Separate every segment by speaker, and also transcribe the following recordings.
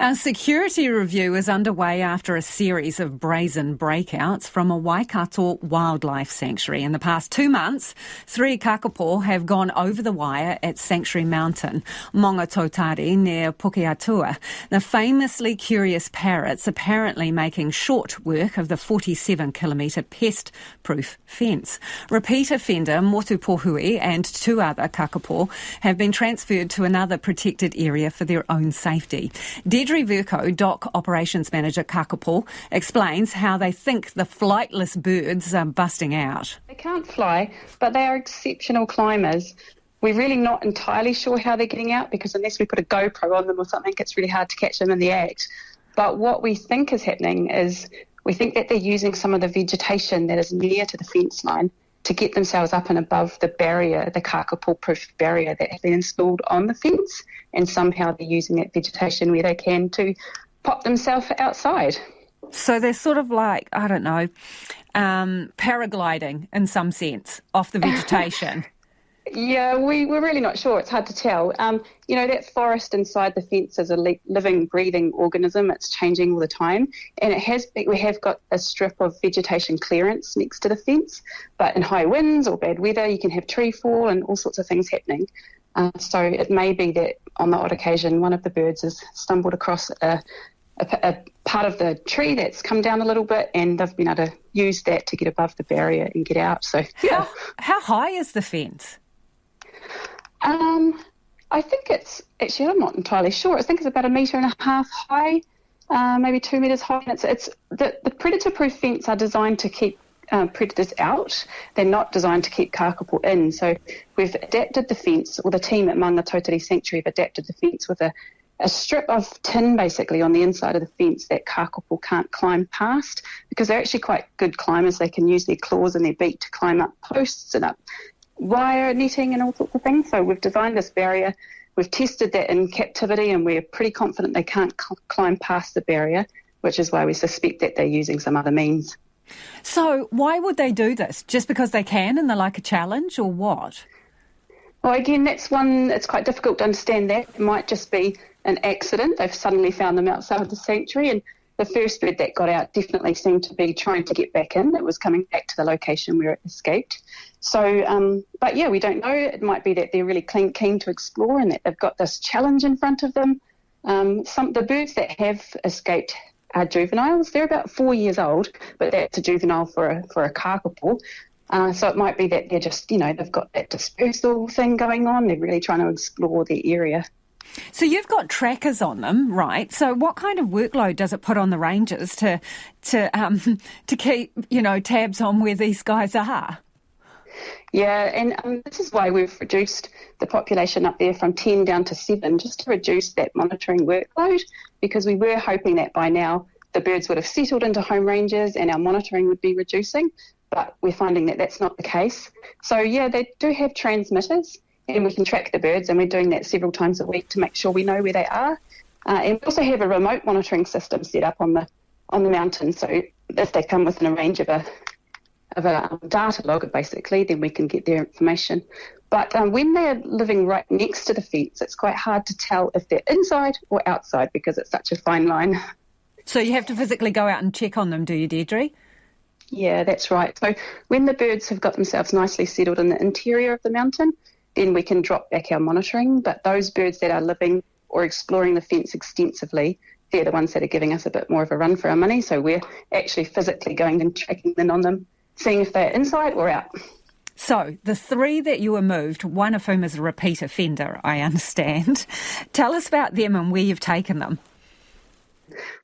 Speaker 1: A security review is underway after a series of brazen breakouts from a Waikato wildlife sanctuary. In the past two months, three kakapo have gone over the wire at Sanctuary Mountain, Maungatautari, near Pukeatua. The famously curious parrots apparently making short work of the 47 kilometre pest proof fence. Repeat offender Motupohue and two other kakapo have been transferred to another protected area for their own safety. Deidre Vercoe, DOC Operations Manager Kakapo, explains how they think the flightless birds are busting out.
Speaker 2: They can't fly, but they are exceptional climbers. We're really not entirely sure how they're getting out because unless we put a GoPro on them or something, it's really hard to catch them in the act. But what we think is happening is we think that they're using some of the vegetation that is near to the fence line to get themselves up and above the barrier, the kakapo proof barrier that has been installed on the fence, and somehow they're using that vegetation where they can to pop themselves outside.
Speaker 1: So they're sort of like, I don't know, um, paragliding in some sense off the vegetation.
Speaker 2: Yeah, we, we're really not sure. It's hard to tell. Um, you know, that forest inside the fence is a li- living, breathing organism. It's changing all the time. And it has we have got a strip of vegetation clearance next to the fence. But in high winds or bad weather, you can have tree fall and all sorts of things happening. Uh, so it may be that on the odd occasion, one of the birds has stumbled across a, a, a part of the tree that's come down a little bit and they've been able to use that to get above the barrier and get out. So,
Speaker 1: yeah. How, how high is the fence?
Speaker 2: Um, I think it's actually I'm not entirely sure. I think it's about a metre and a half high, uh, maybe two metres high. And it's it's the, the predator-proof fence are designed to keep uh, predators out. They're not designed to keep kakapo in. So we've adapted the fence, or the team at Maungatautari Sanctuary have adapted the fence with a, a strip of tin basically on the inside of the fence that kakapo can't climb past because they're actually quite good climbers. They can use their claws and their beak to climb up posts and up wire netting and all sorts of things. So we've designed this barrier. We've tested that in captivity, and we're pretty confident they can't cl- climb past the barrier, which is why we suspect that they're using some other means.
Speaker 1: So why would they do this? Just because they can and they like a challenge, or what?
Speaker 2: Well, again, that's one. It's quite difficult to understand. That it might just be an accident. They've suddenly found them outside of the sanctuary, and the first bird that got out definitely seemed to be trying to get back in. It was coming back to the location where it escaped. So, um, but yeah, we don't know. It might be that they're really keen, keen to explore and that they've got this challenge in front of them. Um, some the birds that have escaped are juveniles. They're about four years old, but that's a juvenile for a for a kakapo. Uh, so it might be that they're just, you know, they've got that dispersal thing going on. They're really trying to explore the area.
Speaker 1: So you've got trackers on them, right? So what kind of workload does it put on the rangers to to um, to keep you know tabs on where these guys are?
Speaker 2: Yeah, and um, this is why we've reduced the population up there from 10 down to 7, just to reduce that monitoring workload, because we were hoping that by now the birds would have settled into home ranges and our monitoring would be reducing, but we're finding that that's not the case. So, yeah, they do have transmitters, and we can track the birds, and we're doing that several times a week to make sure we know where they are. Uh, and we also have a remote monitoring system set up on the on the mountain, so if they come within a range of a of a data logger, basically, then we can get their information. But um, when they're living right next to the fence, it's quite hard to tell if they're inside or outside because it's such a fine line.
Speaker 1: So you have to physically go out and check on them, do you, Deidre?
Speaker 2: Yeah, that's right. So when the birds have got themselves nicely settled in the interior of the mountain, then we can drop back our monitoring. But those birds that are living or exploring the fence extensively, they're the ones that are giving us a bit more of a run for our money. So we're actually physically going and checking in on them, seeing if they're inside or out.
Speaker 1: So, the three that you removed, one of whom is a repeat offender, I understand. Tell us about them and where you've taken them.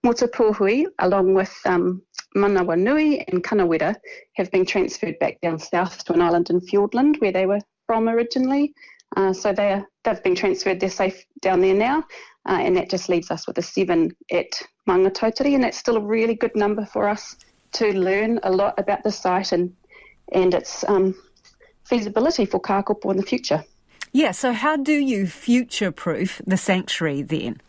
Speaker 2: Motupohue, along with um, Manawanui and Kanawera, have been transferred back down south to an island in Fiordland where they were from originally. Uh, so they're, they've been transferred, they're safe down there now, uh, and that just leaves us with a seven at Maungatautari, and that's still a really good number for us to learn a lot about the site and and its um, feasibility for kakapo in the future.
Speaker 1: Yeah, so how do you future proof the sanctuary then?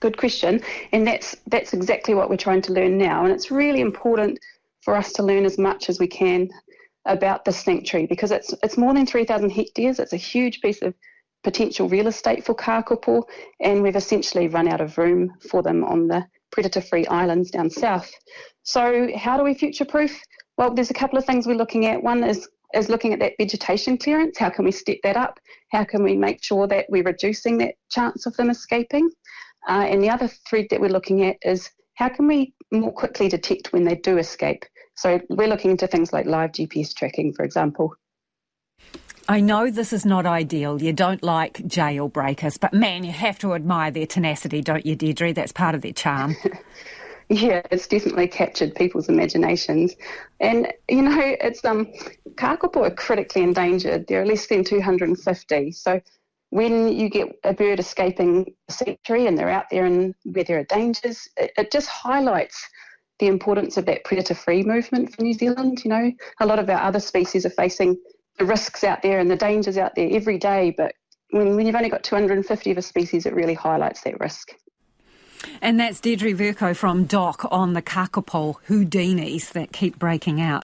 Speaker 2: Good question, and that's that's exactly what we're trying to learn now, and it's really important for us to learn as much as we can about the sanctuary because it's it's more than 3,000 hectares. It's a huge piece of potential real estate for kakapo, and we've essentially run out of room for them on the predator free islands down south. So, how do we future proof? Well, there's a couple of things we're looking at. One is is looking at that vegetation clearance. How can we step that up? How can we make sure that we're reducing that chance of them escaping? Uh, and the other thread that we're looking at is how can we more quickly detect when they do escape? So we're looking into things like live GPS tracking, for example.
Speaker 1: I know this is not ideal. You don't like jailbreakers, but man, you have to admire their tenacity, don't you, Deidre? That's part of their charm.
Speaker 2: yeah, it's definitely captured people's imaginations. And, you know, it's um, kakapo are critically endangered. There are less than 250. So when you get a bird escaping a sanctuary and they're out there and where there are dangers, it, it just highlights the importance of that predator free movement for New Zealand. You know, a lot of our other species are facing the risks out there and the dangers out there every day, but when, when you've only got 250 of a species, it really highlights that risk.
Speaker 1: And that's Deidre Vercoe from DOC on the kakapo Houdinis that keep breaking out.